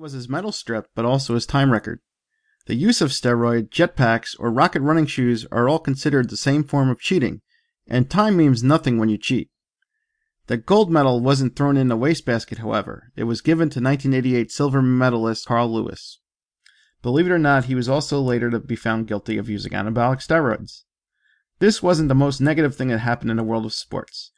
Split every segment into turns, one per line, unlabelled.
was his medal strip, but also his time record. The use of steroid, jetpacks, or rocket running shoes are all considered the same form of cheating, and time means nothing when you cheat. The gold medal wasn't thrown in the wastebasket, however. It was given to 1988 silver medalist Carl Lewis. Believe it or not, he was also later to be found guilty of using anabolic steroids. This wasn't the most negative thing that happened in the world of sports.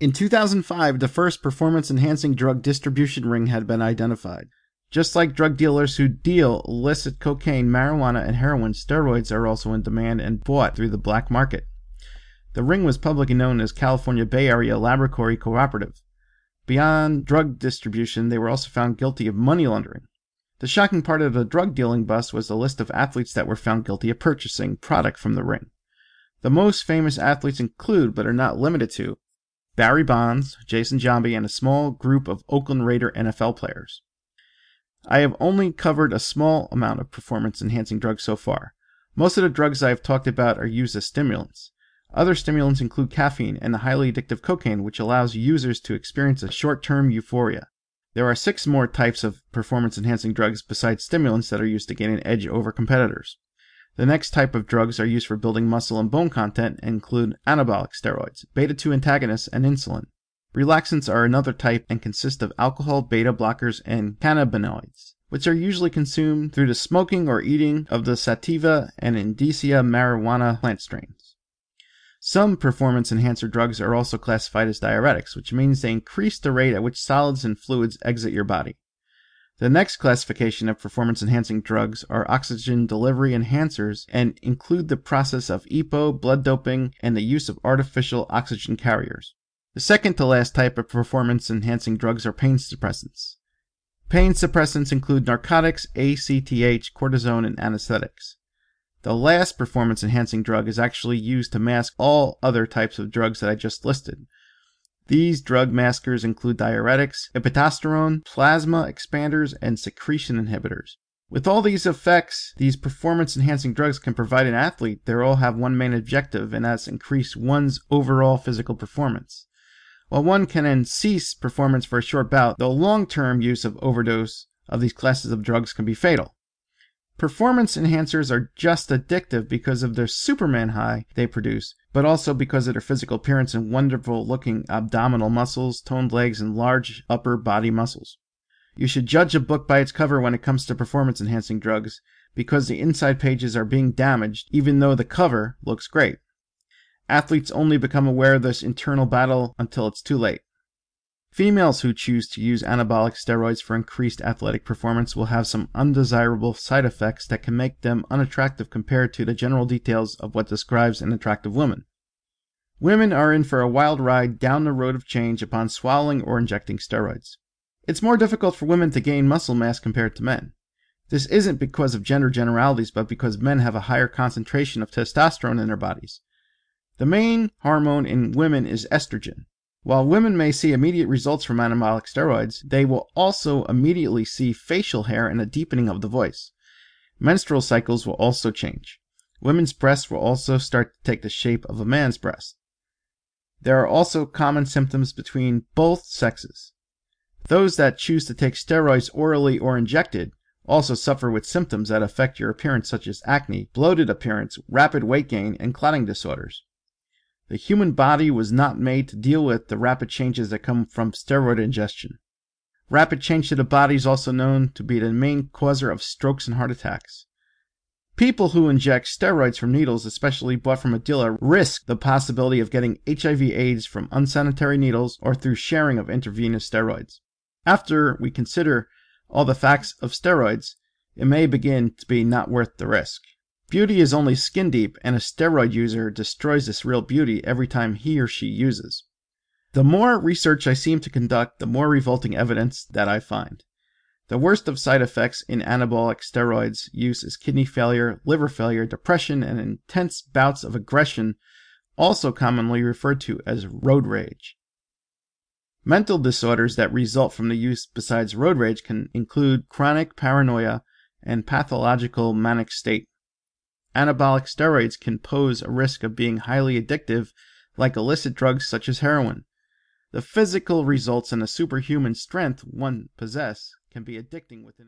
In 2005, the first performance enhancing drug distribution ring had been identified. Just like drug dealers who deal illicit cocaine, marijuana, and heroin, steroids are also in demand and bought through the black market. The ring was publicly known as California Bay Area Laboratory Cooperative. Beyond drug distribution, they were also found guilty of money laundering. The shocking part of the drug dealing bust was the list of athletes that were found guilty of purchasing product from the ring. The most famous athletes include, but are not limited to, Barry Bonds, Jason Giambi, and a small group of Oakland Raider NFL players. I have only covered a small amount of performance enhancing drugs so far. Most of the drugs I have talked about are used as stimulants. Other stimulants include caffeine and the highly addictive cocaine, which allows users to experience a short term euphoria. There are six more types of performance enhancing drugs besides stimulants that are used to gain an edge over competitors. The next type of drugs are used for building muscle and bone content and include anabolic steroids, beta 2 antagonists, and insulin. Relaxants are another type and consist of alcohol beta blockers and cannabinoids, which are usually consumed through the smoking or eating of the sativa and indica marijuana plant strains. Some performance enhancer drugs are also classified as diuretics, which means they increase the rate at which solids and fluids exit your body. The next classification of performance enhancing drugs are oxygen delivery enhancers and include the process of EPO, blood doping, and the use of artificial oxygen carriers. The second to last type of performance enhancing drugs are pain suppressants. Pain suppressants include narcotics, ACTH, cortisone, and anesthetics. The last performance enhancing drug is actually used to mask all other types of drugs that I just listed. These drug maskers include diuretics, epitestosterone, plasma expanders, and secretion inhibitors. With all these effects these performance enhancing drugs can provide an athlete, they all have one main objective, and that's increase one's overall physical performance. While one can cease performance for a short bout, the long term use of overdose of these classes of drugs can be fatal. Performance enhancers are just addictive because of their Superman high they produce, but also because of their physical appearance and wonderful looking abdominal muscles, toned legs, and large upper body muscles. You should judge a book by its cover when it comes to performance enhancing drugs because the inside pages are being damaged even though the cover looks great. Athletes only become aware of this internal battle until it's too late. Females who choose to use anabolic steroids for increased athletic performance will have some undesirable side effects that can make them unattractive compared to the general details of what describes an attractive woman. Women are in for a wild ride down the road of change upon swallowing or injecting steroids. It's more difficult for women to gain muscle mass compared to men. This isn't because of gender generalities, but because men have a higher concentration of testosterone in their bodies. The main hormone in women is estrogen. While women may see immediate results from anabolic steroids, they will also immediately see facial hair and a deepening of the voice. Menstrual cycles will also change. Women's breasts will also start to take the shape of a man's breast. There are also common symptoms between both sexes. Those that choose to take steroids orally or injected also suffer with symptoms that affect your appearance, such as acne, bloated appearance, rapid weight gain, and clotting disorders. The human body was not made to deal with the rapid changes that come from steroid ingestion. Rapid change to the body is also known to be the main causer of strokes and heart attacks. People who inject steroids from needles, especially bought from a dealer, risk the possibility of getting HIV/AIDS from unsanitary needles or through sharing of intravenous steroids. After we consider all the facts of steroids, it may begin to be not worth the risk. Beauty is only skin deep, and a steroid user destroys this real beauty every time he or she uses. The more research I seem to conduct, the more revolting evidence that I find. The worst of side effects in anabolic steroids use is kidney failure, liver failure, depression, and intense bouts of aggression, also commonly referred to as road rage. Mental disorders that result from the use besides road rage can include chronic paranoia and pathological manic state. Anabolic steroids can pose a risk of being highly addictive, like illicit drugs such as heroin. The physical results and the superhuman strength one possesses can be addicting within it.